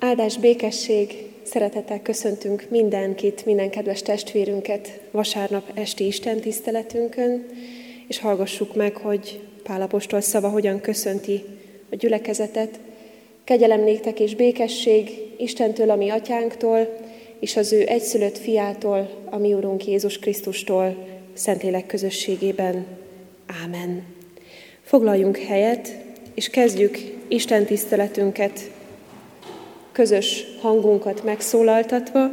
Áldás, békesség, szeretettel köszöntünk mindenkit, minden kedves testvérünket vasárnap esti Isten tiszteletünkön, és hallgassuk meg, hogy Pálapostól szava hogyan köszönti a gyülekezetet. Kegyelem néktek és békesség Istentől, ami atyánktól, és az ő egyszülött fiától, a mi Urunk Jézus Krisztustól, Szentlélek közösségében. Ámen. Foglaljunk helyet, és kezdjük Isten tiszteletünket közös hangunkat megszólaltatva,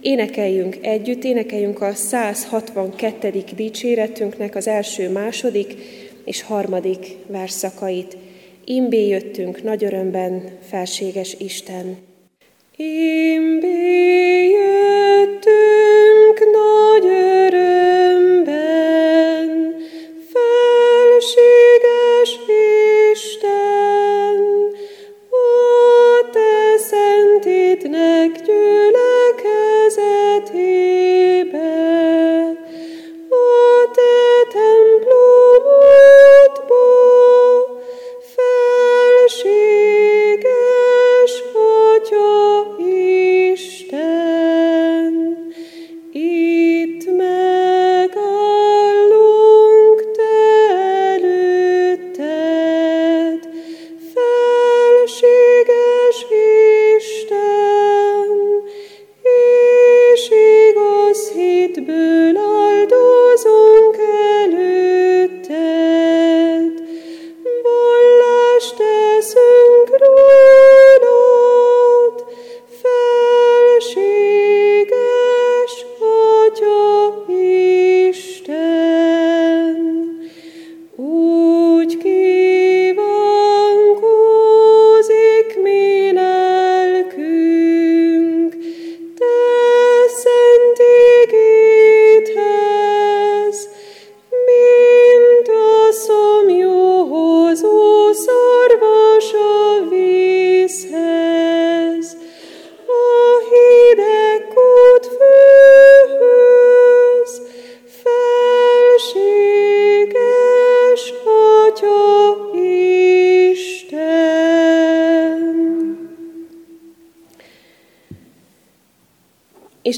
énekeljünk együtt, énekeljünk a 162. dicséretünknek az első, második és harmadik verszakait. Imbé jöttünk nagy örömben, felséges Isten. Imbé jöttünk nagy örömben,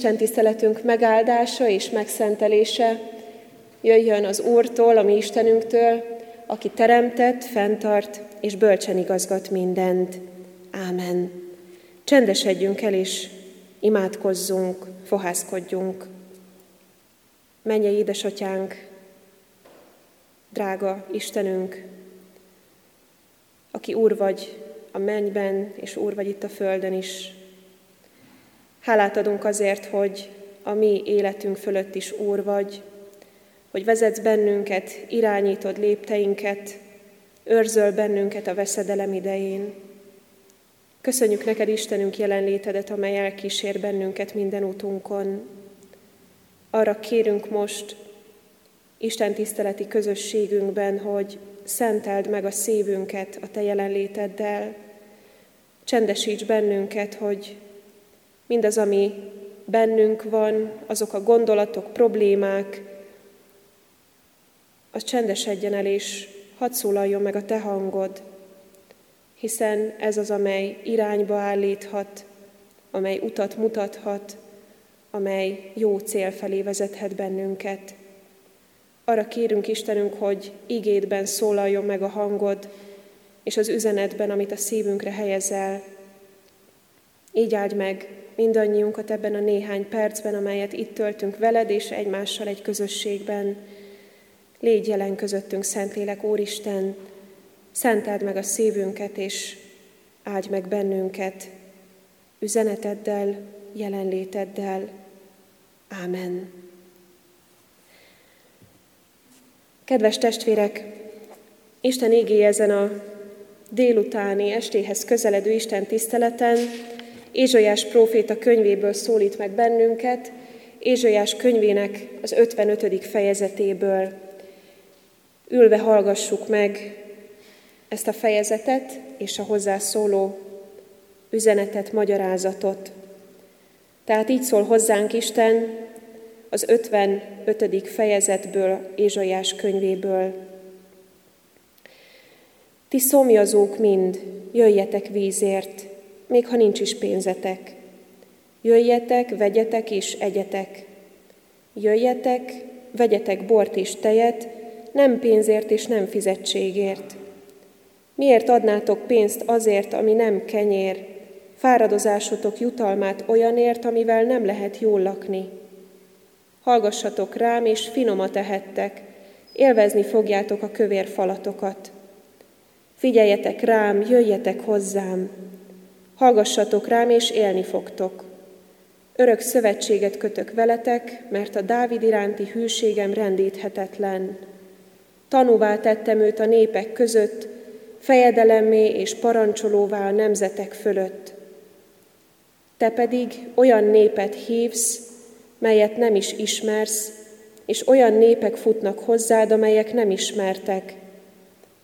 Isten tiszteletünk megáldása és megszentelése jöjjön az Úrtól, a mi Istenünktől, aki teremtett, fenntart és bölcsen igazgat mindent. Ámen. Csendesedjünk el és imádkozzunk, fohászkodjunk. Menjél, édesatyánk, drága Istenünk, aki Úr vagy a mennyben, és Úr vagy itt a földön is. Hálát adunk azért, hogy a mi életünk fölött is Úr vagy, hogy vezetsz bennünket, irányítod lépteinket, őrzöl bennünket a veszedelem idején. Köszönjük neked, Istenünk, jelenlétedet, amely elkísér bennünket minden útunkon. Arra kérünk most, Isten tiszteleti közösségünkben, hogy szenteld meg a szívünket a Te jelenléteddel, csendesíts bennünket, hogy mindaz, ami bennünk van, azok a gondolatok, problémák, az csendesedjen el, és hadd szólaljon meg a Te hangod, hiszen ez az, amely irányba állíthat, amely utat mutathat, amely jó cél felé vezethet bennünket. Arra kérünk Istenünk, hogy igédben szólaljon meg a hangod, és az üzenetben, amit a szívünkre helyezel. Így áldj meg mindannyiunkat ebben a néhány percben, amelyet itt töltünk veled és egymással egy közösségben. Légy jelen közöttünk, Szentlélek Úristen, szenteld meg a szívünket, és áldj meg bennünket üzeneteddel, jelenléteddel. Ámen. Kedves testvérek, Isten igéje ezen a délutáni estéhez közeledő Isten tiszteleten Ézsaiás próféta könyvéből szólít meg bennünket, Ézsaiás könyvének az 55. fejezetéből. Ülve hallgassuk meg ezt a fejezetet és a hozzászóló üzenetet, magyarázatot. Tehát így szól hozzánk Isten az 55. fejezetből, Ézsaiás könyvéből. Ti szomjazók mind, jöjjetek vízért, még ha nincs is pénzetek. Jöjjetek, vegyetek és egyetek. Jöjjetek, vegyetek bort és tejet, nem pénzért és nem fizetségért. Miért adnátok pénzt azért, ami nem kenyér, fáradozásotok jutalmát olyanért, amivel nem lehet jól lakni? Hallgassatok rám, és finomat ehettek, élvezni fogjátok a kövér falatokat. Figyeljetek rám, jöjjetek hozzám, hallgassatok rám, és élni fogtok. Örök szövetséget kötök veletek, mert a Dávid iránti hűségem rendíthetetlen. Tanúvá tettem őt a népek között, fejedelemmé és parancsolóvá a nemzetek fölött. Te pedig olyan népet hívsz, melyet nem is ismersz, és olyan népek futnak hozzád, amelyek nem ismertek.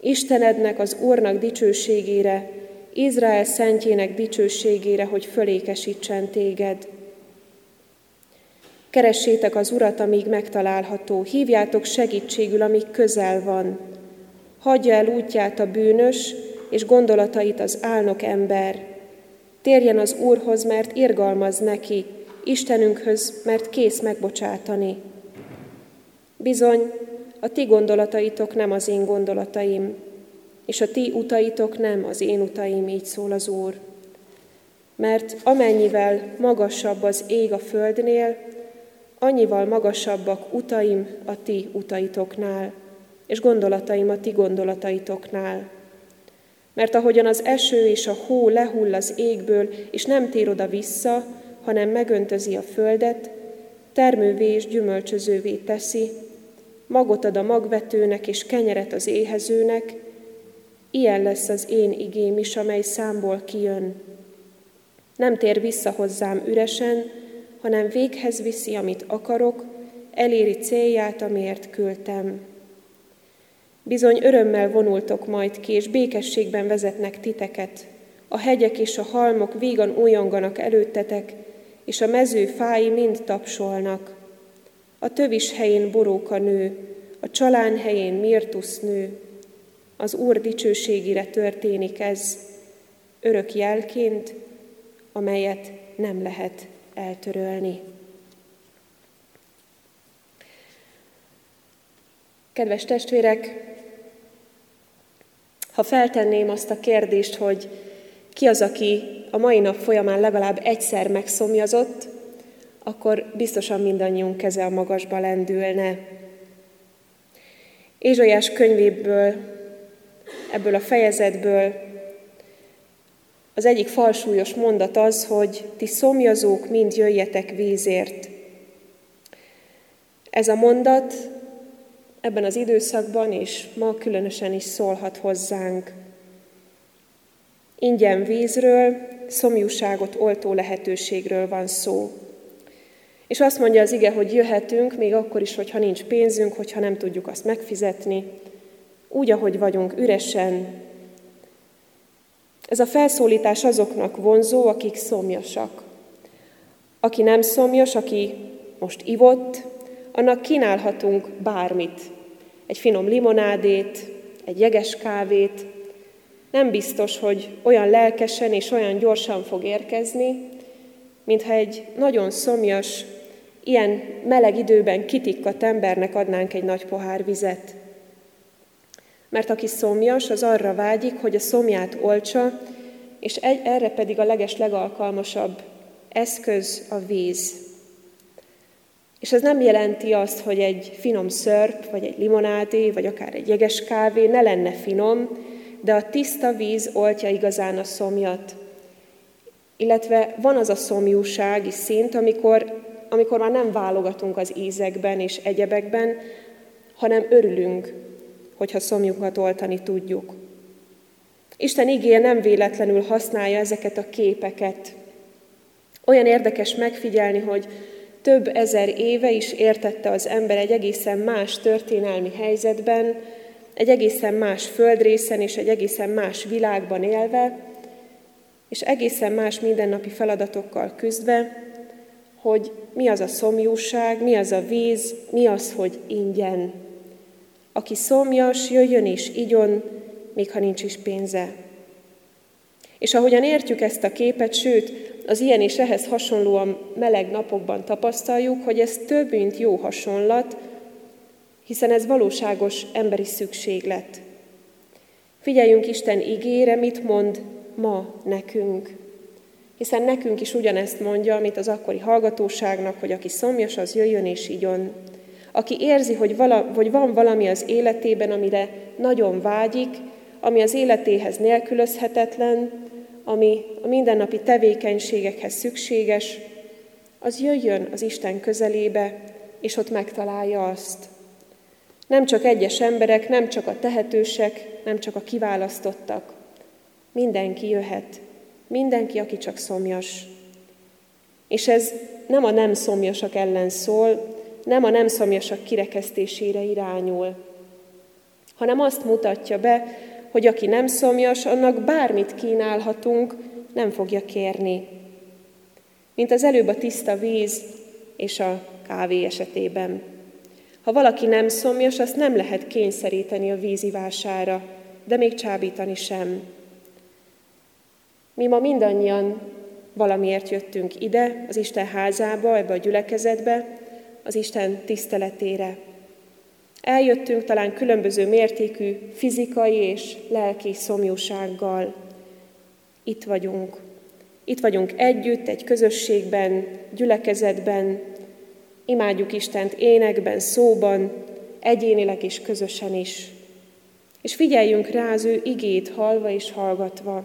Istenednek, az Úrnak dicsőségére, Izrael szentjének dicsőségére, hogy fölékesítsen téged. Keressétek az Urat, amíg megtalálható, hívjátok segítségül, amíg közel van. Hagyja el útját a bűnös, és gondolatait az álnok ember. Térjen az Úrhoz, mert irgalmaz neki, Istenünkhöz, mert kész megbocsátani. Bizony, a ti gondolataitok nem az én gondolataim, és a ti utaitok nem az én utaim, így szól az Úr. Mert amennyivel magasabb az ég a földnél, annyival magasabbak utaim a ti utaitoknál, és gondolataim a ti gondolataitoknál. Mert ahogyan az eső és a hó lehull az égből, és nem tér oda vissza, hanem megöntözi a földet, termővé és gyümölcsözővé teszi, magot ad a magvetőnek és kenyeret az éhezőnek, ilyen lesz az én igém is, amely számból kijön. Nem tér vissza hozzám üresen, hanem véghez viszi, amit akarok, eléri célját, amiért küldtem. Bizony örömmel vonultok majd ki, és békességben vezetnek titeket. A hegyek és a halmok vígan újonganak előttetek, és a mező fái mind tapsolnak. A tövis helyén boróka nő, a csalán helyén mirtusz nő. Az Úr dicsőségére történik ez, örök jelként, amelyet nem lehet eltörölni. Kedves testvérek, ha feltenném azt a kérdést, hogy ki az, aki a mai nap folyamán legalább egyszer megszomjazott, akkor biztosan mindannyiunk keze a magasba lendülne. Ézsaiás könyvéből, ebből a fejezetből az egyik falsúlyos mondat az, hogy ti szomjazók mind jöjjetek vízért. Ez a mondat ebben az időszakban és ma különösen is szólhat hozzánk. Ingyen vízről, szomjúságot oltó lehetőségről van szó. És azt mondja az ige, hogy jöhetünk, még akkor is, hogyha nincs pénzünk, hogyha nem tudjuk azt megfizetni, úgy, ahogy vagyunk, üresen. Ez a felszólítás azoknak vonzó, akik szomjasak. Aki nem szomjas, aki most ivott, annak kínálhatunk bármit. Egy finom limonádét, egy jeges kávét. Nem biztos, hogy olyan lelkesen és olyan gyorsan fog érkezni, mintha egy nagyon szomjas, ilyen meleg időben kitikkadt embernek adnánk egy nagy pohár vizet. Mert aki szomjas, az arra vágyik, hogy a szomját olcsa, és egy, erre pedig a leges legalkalmasabb eszköz a víz. És ez nem jelenti azt, hogy egy finom szörp, vagy egy limonádé, vagy akár egy jeges kávé ne lenne finom, de a tiszta víz oltja igazán a szomjat. Illetve van az a szomjúsági szint, amikor amikor már nem válogatunk az ízekben és egyebekben, hanem örülünk, hogyha szomjukat oltani tudjuk. Isten igéje nem véletlenül használja ezeket a képeket. Olyan érdekes megfigyelni, hogy több ezer éve is értette az ember egy egészen más történelmi helyzetben, egy egészen más földrészen és egy egészen más világban élve, és egészen más mindennapi feladatokkal küzdve, hogy mi az a szomjúság, mi az a víz, mi az, hogy ingyen. Aki szomjas, jöjjön és igyon, még ha nincs is pénze. És ahogyan értjük ezt a képet, sőt, az ilyen és ehhez hasonlóan meleg napokban tapasztaljuk, hogy ez több, mint jó hasonlat, hiszen ez valóságos emberi szükséglet. Figyeljünk Isten igére, mit mond ma nekünk. Hiszen nekünk is ugyanezt mondja, amit az akkori hallgatóságnak, hogy aki szomjas, az jöjjön és igyon. Aki érzi, hogy, vala, hogy van valami az életében, amire nagyon vágyik, ami az életéhez nélkülözhetetlen, ami a mindennapi tevékenységekhez szükséges, az jöjjön az Isten közelébe, és ott megtalálja azt. Nem csak egyes emberek, nem csak a tehetősek, nem csak a kiválasztottak. Mindenki jöhet. Mindenki, aki csak szomjas. És ez nem a nem szomjasak ellen szól, nem a nem szomjasak kirekesztésére irányul, hanem azt mutatja be, hogy aki nem szomjas, annak bármit kínálhatunk, nem fogja kérni. Mint az előbb a tiszta víz és a kávé esetében. Ha valaki nem szomjas, azt nem lehet kényszeríteni a vízivására, de még csábítani sem. Mi ma mindannyian valamiért jöttünk ide, az Isten házába, ebbe a gyülekezetbe, az Isten tiszteletére. Eljöttünk talán különböző mértékű fizikai és lelki szomjúsággal. Itt vagyunk. Itt vagyunk együtt, egy közösségben, gyülekezetben, imádjuk Istent énekben, szóban, egyénileg és közösen is. És figyeljünk rá az ő igét halva és hallgatva.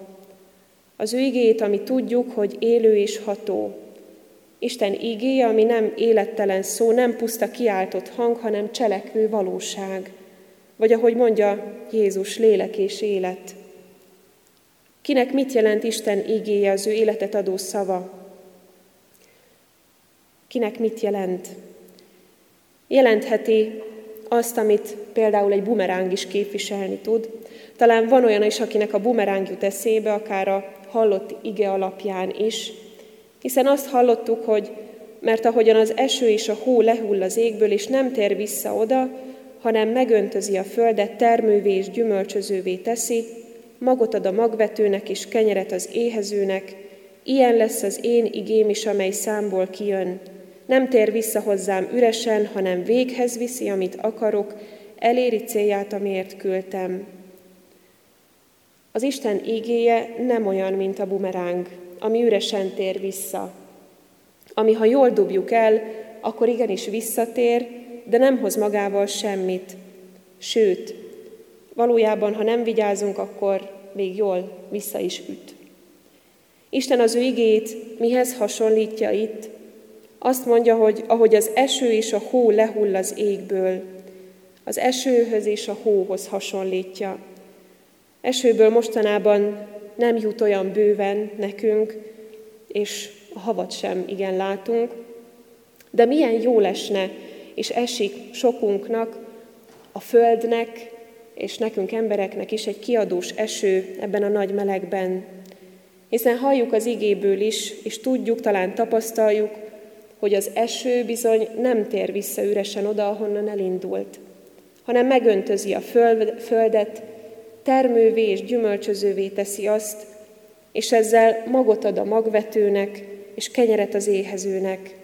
Az ő igét, ami tudjuk, hogy élő és ható, Isten igéje, ami nem élettelen szó, nem puszta kiáltott hang, hanem cselekvő valóság. Vagy ahogy mondja Jézus, lélek és élet. Kinek mit jelent Isten igéje, az ő életet adó szava? Kinek mit jelent? Jelentheti azt, amit például egy bumeráng is képviselni tud. Talán van olyan is, akinek a bumeráng jut eszébe, akár a hallott ige alapján is, hiszen azt hallottuk, hogy mert ahogyan az eső és a hó lehull az égből, és nem tér vissza oda, hanem megöntözi a földet, termővé és gyümölcsözővé teszi, magot ad a magvetőnek és kenyeret az éhezőnek, ilyen lesz az én igém is, amely számból kijön. Nem tér vissza hozzám üresen, hanem véghez viszi, amit akarok, eléri célját, amiért küldtem. Az Isten ígéje nem olyan, mint a bumeráng, ami üresen tér vissza. Ami ha jól dobjuk el, akkor igenis visszatér, de nem hoz magával semmit. Sőt, valójában, ha nem vigyázunk, akkor még jól vissza is üt. Isten az ő igét mihez hasonlítja itt? Azt mondja, hogy ahogy az eső és a hó lehull az égből, az esőhöz és a hóhoz hasonlítja. Esőből mostanában nem jut olyan bőven nekünk, és a havat sem igen látunk, de milyen jó lesne, és esik sokunknak, a földnek, és nekünk embereknek is egy kiadós eső ebben a nagy melegben. Hiszen halljuk az igéből is, és tudjuk, talán tapasztaljuk, hogy az eső bizony nem tér vissza üresen oda, ahonnan elindult, hanem megöntözi a földet, termővé és gyümölcsözővé teszi azt, és ezzel magot ad a magvetőnek, és kenyeret az éhezőnek.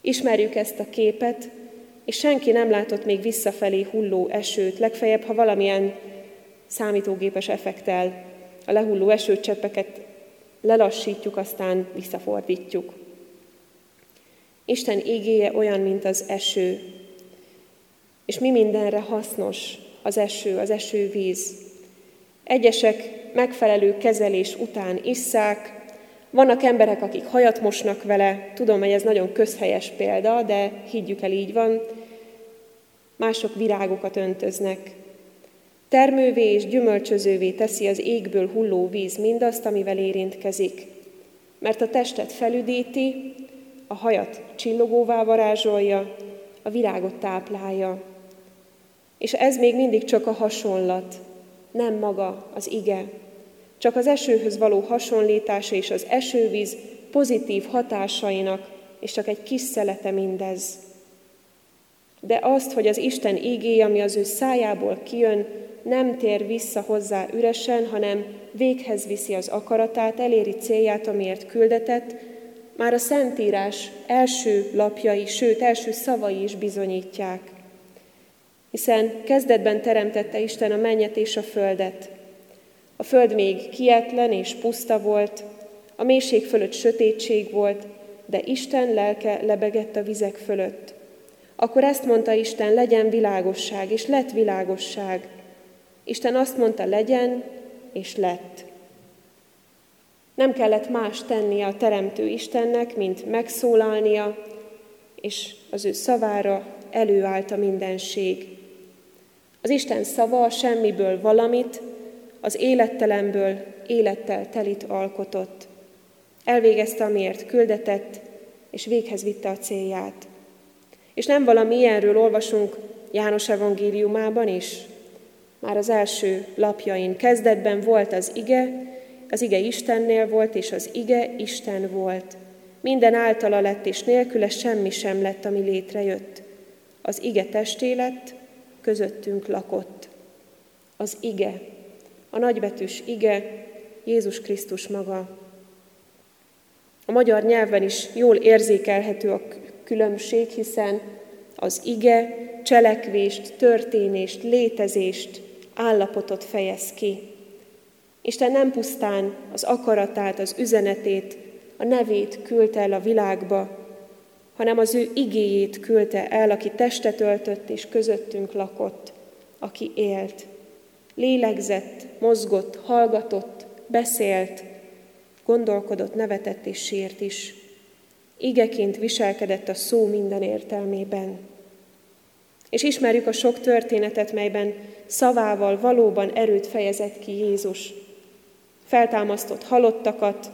Ismerjük ezt a képet, és senki nem látott még visszafelé hulló esőt, legfeljebb, ha valamilyen számítógépes effektel a lehulló esőcseppeket lelassítjuk, aztán visszafordítjuk. Isten ígéje olyan, mint az eső, és mi mindenre hasznos az eső, az esővíz. Egyesek megfelelő kezelés után isszák, vannak emberek, akik hajat mosnak vele, tudom, hogy ez nagyon közhelyes példa, de higgyük el, így van. Mások virágokat öntöznek. Termővé és gyümölcsözővé teszi az égből hulló víz mindazt, amivel érintkezik. Mert a testet felüdíti, a hajat csillogóvá varázsolja, a virágot táplálja. És ez még mindig csak a hasonlat, nem maga az ige. Csak az esőhöz való hasonlítása és az esővíz pozitív hatásainak, és csak egy kis szelete mindez. De azt, hogy az Isten ígéje, ami az ő szájából kijön, nem tér vissza hozzá üresen, hanem véghez viszi az akaratát, eléri célját, amiért küldetett, már a Szentírás első lapjai, sőt első szavai is bizonyítják. Hiszen kezdetben teremtette Isten a mennyet és a földet. A föld még kietlen és puszta volt, a mélység fölött sötétség volt, de Isten lelke lebegett a vizek fölött. Akkor ezt mondta Isten, legyen világosság, és lett világosság. Isten azt mondta, legyen, és lett. Nem kellett más tennie a Teremtő Istennek, mint megszólalnia, és az ő szavára előállt a mindenség. Az Isten szava semmiből valamit, az élettelemből élettel telit alkotott. Elvégezte, amiért küldetett, és véghez vitte a célját. És nem valami ilyenről olvasunk János evangéliumában is. Már az első lapjain kezdetben volt az ige, az ige Istennél volt, és az ige Isten volt. Minden általa lett, és nélküle semmi sem lett, ami létrejött. Az ige testé lett, közöttünk lakott. Az ige, a nagybetűs ige, Jézus Krisztus maga. A magyar nyelven is jól érzékelhető a különbség, hiszen az ige cselekvést, történést, létezést, állapotot fejez ki. Isten nem pusztán az akaratát, az üzenetét, a nevét küldte el a világba, hanem az ő igéjét küldte el, aki testet öltött és közöttünk lakott, aki élt. Lélegzett, mozgott, hallgatott, beszélt, gondolkodott, nevetett és sért is. Igeként viselkedett a szó minden értelmében. És ismerjük a sok történetet, melyben szavával valóban erőt fejezett ki Jézus. Feltámasztott halottakat,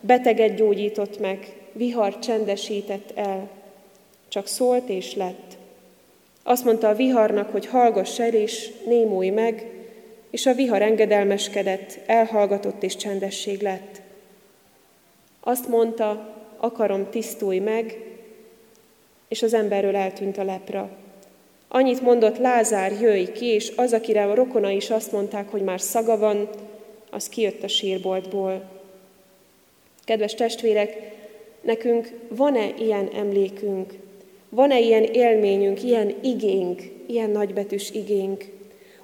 beteget gyógyított meg, vihar csendesített el. Csak szólt és lett. Azt mondta a viharnak, hogy hallgass el és némulj meg, és a vihar engedelmeskedett, elhallgatott és csendesség lett. Azt mondta, akarom tisztulj meg, és az emberről eltűnt a lepra. Annyit mondott, Lázár, jöjj ki, és az, akire a rokona is azt mondták, hogy már szaga van, az kijött a sírboltból. Kedves testvérek, nekünk van-e ilyen emlékünk? Van-e ilyen élményünk, ilyen igénk, ilyen nagybetűs igénk?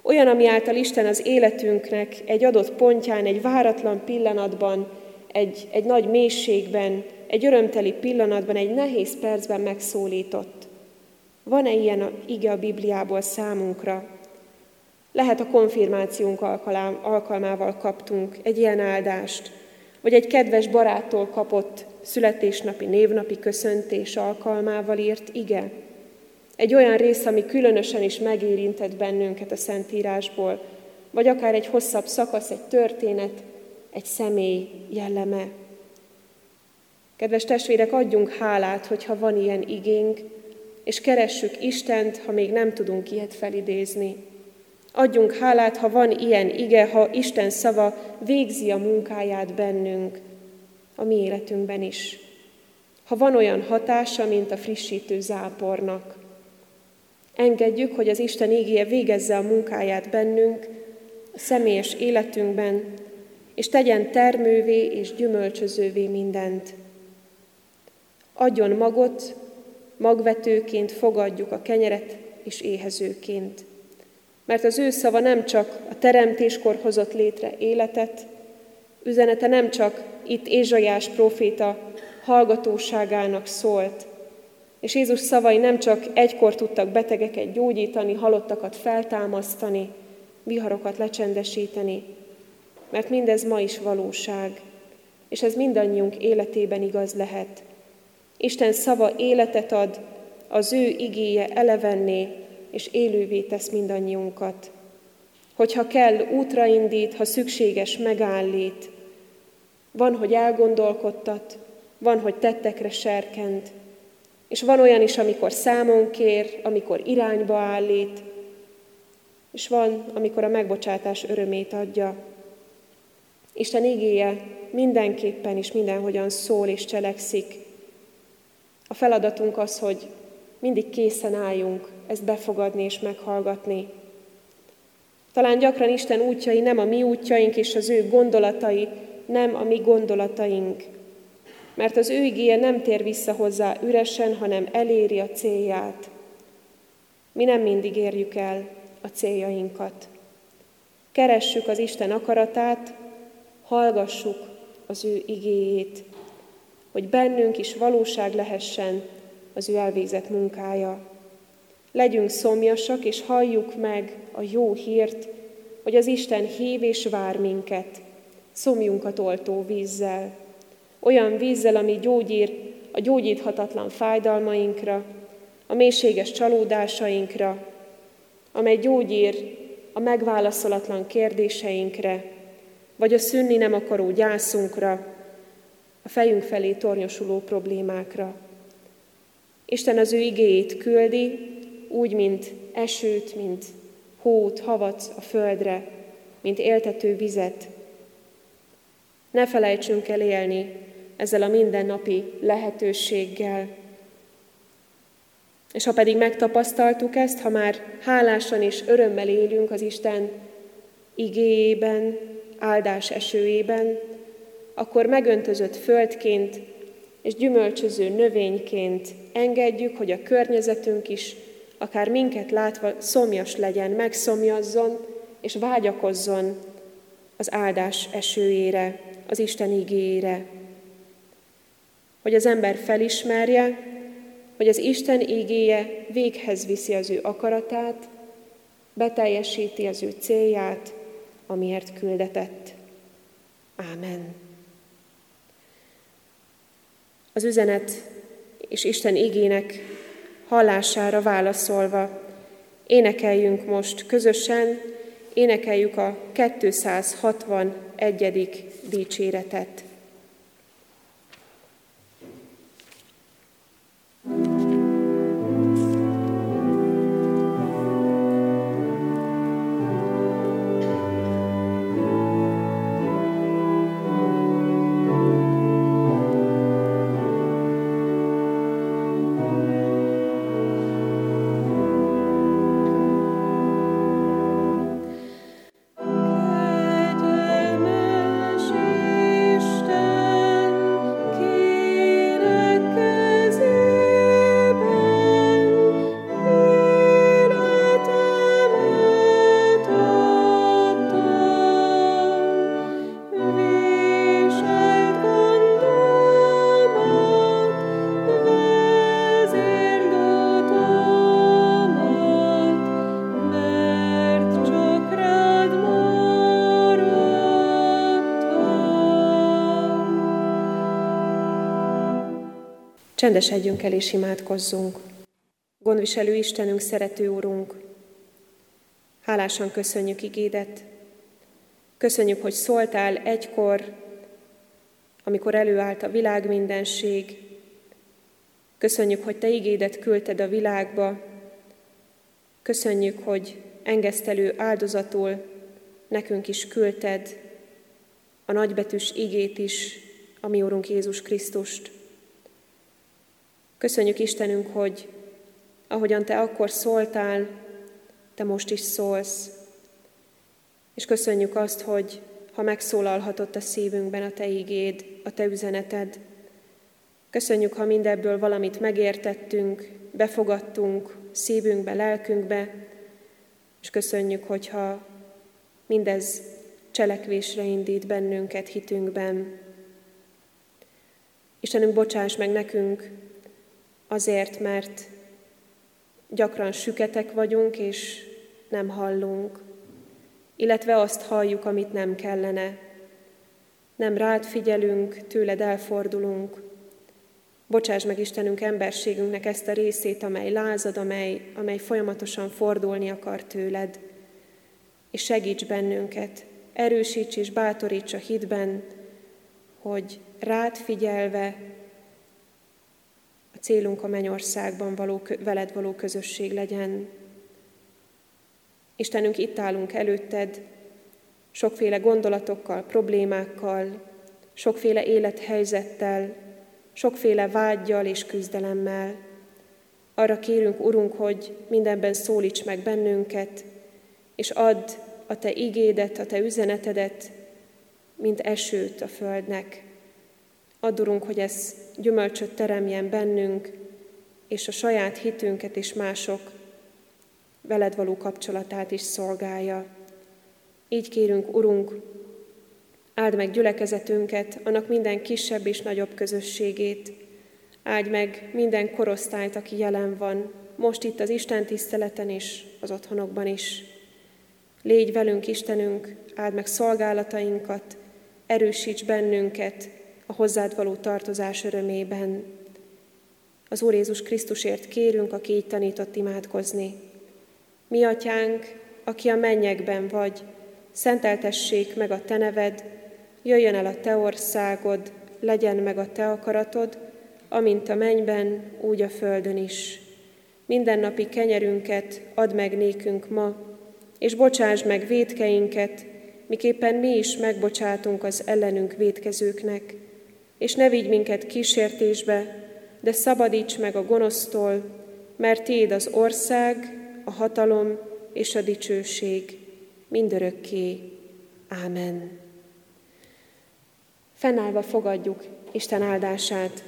Olyan, ami által Isten az életünknek egy adott pontján, egy váratlan pillanatban, egy, egy nagy mélységben, egy örömteli pillanatban, egy nehéz percben megszólított. Van-e ilyen ige a Bibliából számunkra? Lehet a konfirmációnk alkalmával kaptunk egy ilyen áldást, vagy egy kedves baráttól kapott születésnapi, névnapi köszöntés alkalmával írt ige. Egy olyan rész, ami különösen is megérintett bennünket a Szentírásból, vagy akár egy hosszabb szakasz, egy történet, egy személy jelleme. Kedves testvérek, adjunk hálát, hogyha van ilyen igénk, és keressük Istent, ha még nem tudunk ilyet felidézni. Adjunk hálát, ha van ilyen ige, ha Isten szava végzi a munkáját bennünk, a mi életünkben is. Ha van olyan hatása, mint a frissítő zápornak. Engedjük, hogy az Isten ígéje végezze a munkáját bennünk, a személyes életünkben, és tegyen termővé és gyümölcsözővé mindent. Adjon magot, magvetőként fogadjuk a kenyeret és éhezőként. Mert az ő szava nem csak a teremtéskor hozott létre életet, üzenete nem csak itt Ézsaiás proféta hallgatóságának szólt, és Jézus szavai nem csak egykor tudtak betegeket gyógyítani, halottakat feltámasztani, viharokat lecsendesíteni, mert mindez ma is valóság, és ez mindannyiunk életében igaz lehet. Isten szava életet ad, az ő igéje elevenné és élővé tesz mindannyiunkat. Hogyha kell, útra indít, ha szükséges, megállít. Van, hogy elgondolkodtat, van, hogy tettekre serkent, és van olyan is, amikor számon kér, amikor irányba állít, és van, amikor a megbocsátás örömét adja. Isten igéje mindenképpen is mindenhogyan szól és cselekszik. A feladatunk az, hogy mindig készen álljunk ezt befogadni és meghallgatni. Talán gyakran Isten útjai nem a mi útjaink, és az ő gondolatai nem a mi gondolataink. Mert az ő igéje nem tér vissza hozzá üresen, hanem eléri a célját. Mi nem mindig érjük el a céljainkat. Keressük az Isten akaratát, hallgassuk az ő igéjét, hogy bennünk is valóság lehessen az ő elvégzett munkája. Legyünk szomjasak, és halljuk meg a jó hírt, hogy az Isten hív és vár minket, szomjunkat oltó vízzel. Olyan vízzel, ami gyógyír a gyógyíthatatlan fájdalmainkra, a mélységes csalódásainkra, amely gyógyír a megválaszolatlan kérdéseinkre, vagy a szűnni nem akaró gyászunkra, a fejünk felé tornyosuló problémákra. Isten az ő igéjét küldi, úgy, mint esőt, mint hót, havat a földre, mint éltető vizet. Ne felejtsünk el élni ezzel a mindennapi lehetőséggel. És ha pedig megtapasztaltuk ezt, ha már hálásan és örömmel élünk az Isten igéjében, áldás esőjében, akkor megöntözött földként és gyümölcsöző növényként engedjük, hogy a környezetünk is, akár minket látva szomjas legyen, megszomjazzon és vágyakozzon az áldás esőjére, az Isten igére. Hogy az ember felismerje, hogy az Isten igéje véghez viszi az ő akaratát, beteljesíti az ő célját, amiért küldetett. Ámen. Az üzenet és Isten igének hallására válaszolva énekeljünk most közösen, énekeljük a 261. dicséretet. Csendesedjünk el és imádkozzunk. Gondviselő Istenünk, szerető Úrunk, hálásan köszönjük igédet. Köszönjük, hogy szóltál egykor, amikor előállt a világ mindenség. Köszönjük, hogy Te igédet küldted a világba. Köszönjük, hogy engesztelő áldozatul nekünk is küldted a nagybetűs igét is, a mi Úrunk Jézus Krisztust. Köszönjük Istenünk, hogy ahogyan Te akkor szóltál, Te most is szólsz. És köszönjük azt, hogy ha megszólalhatott a szívünkben a Te igéd, a Te üzeneted. Köszönjük, ha mindebből valamit megértettünk, befogadtunk szívünkbe, lelkünkbe, és köszönjük, hogyha mindez cselekvésre indít bennünket hitünkben. Istenünk, bocsáss meg nekünk Azért, mert gyakran süketek vagyunk, és nem hallunk, illetve azt halljuk, amit nem kellene. Nem rád figyelünk, tőled elfordulunk. Bocsáss meg Istenünk emberségünknek ezt a részét, amely lázad, amely, amely folyamatosan fordulni akar tőled. És segíts bennünket, erősíts és bátoríts a hitben, hogy rád figyelve célunk a mennyországban való, veled való közösség legyen. Istenünk, itt állunk előtted, sokféle gondolatokkal, problémákkal, sokféle élethelyzettel, sokféle vágyjal és küzdelemmel. Arra kérünk, Urunk, hogy mindenben szólíts meg bennünket, és add a Te igédet, a Te üzenetedet, mint esőt a földnek. Addurunk, hogy ez gyümölcsöt teremjen bennünk, és a saját hitünket és mások veled való kapcsolatát is szolgálja. Így kérünk, Urunk, áld meg gyülekezetünket, annak minden kisebb és nagyobb közösségét, áld meg minden korosztályt, aki jelen van, most itt az Isten tiszteleten is, az otthonokban is. Légy velünk, Istenünk, áld meg szolgálatainkat, erősíts bennünket a hozzád való tartozás örömében. Az Úr Jézus Krisztusért kérünk, aki így tanított imádkozni. Mi, Atyánk, aki a mennyekben vagy, szenteltessék meg a Te neved, jöjjön el a Te országod, legyen meg a Te akaratod, amint a mennyben, úgy a földön is. Mindennapi kenyerünket add meg nékünk ma, és bocsáss meg védkeinket, miképpen mi is megbocsátunk az ellenünk védkezőknek, és ne vigy minket kísértésbe, de szabadíts meg a gonosztól, mert Téd az ország, a hatalom és a dicsőség mindörökké. Ámen. Fennállva fogadjuk Isten áldását.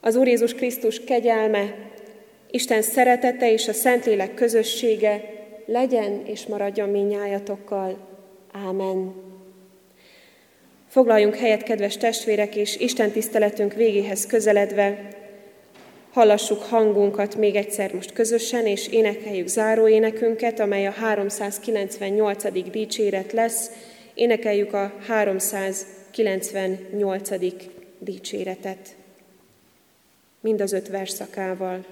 Az Úr Jézus Krisztus kegyelme, Isten szeretete és a Szentlélek közössége legyen és maradjon minnyájatokkal. Ámen. Foglaljunk helyet, kedves testvérek, és Isten tiszteletünk végéhez közeledve hallassuk hangunkat még egyszer most közösen, és énekeljük záróénekünket, amely a 398. dicséret lesz. Énekeljük a 398. dicséretet. Mind az öt verszakával.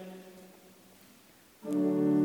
thank you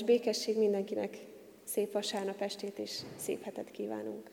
Áldás békesség mindenkinek, szép vasárnap estét és szép hetet kívánunk.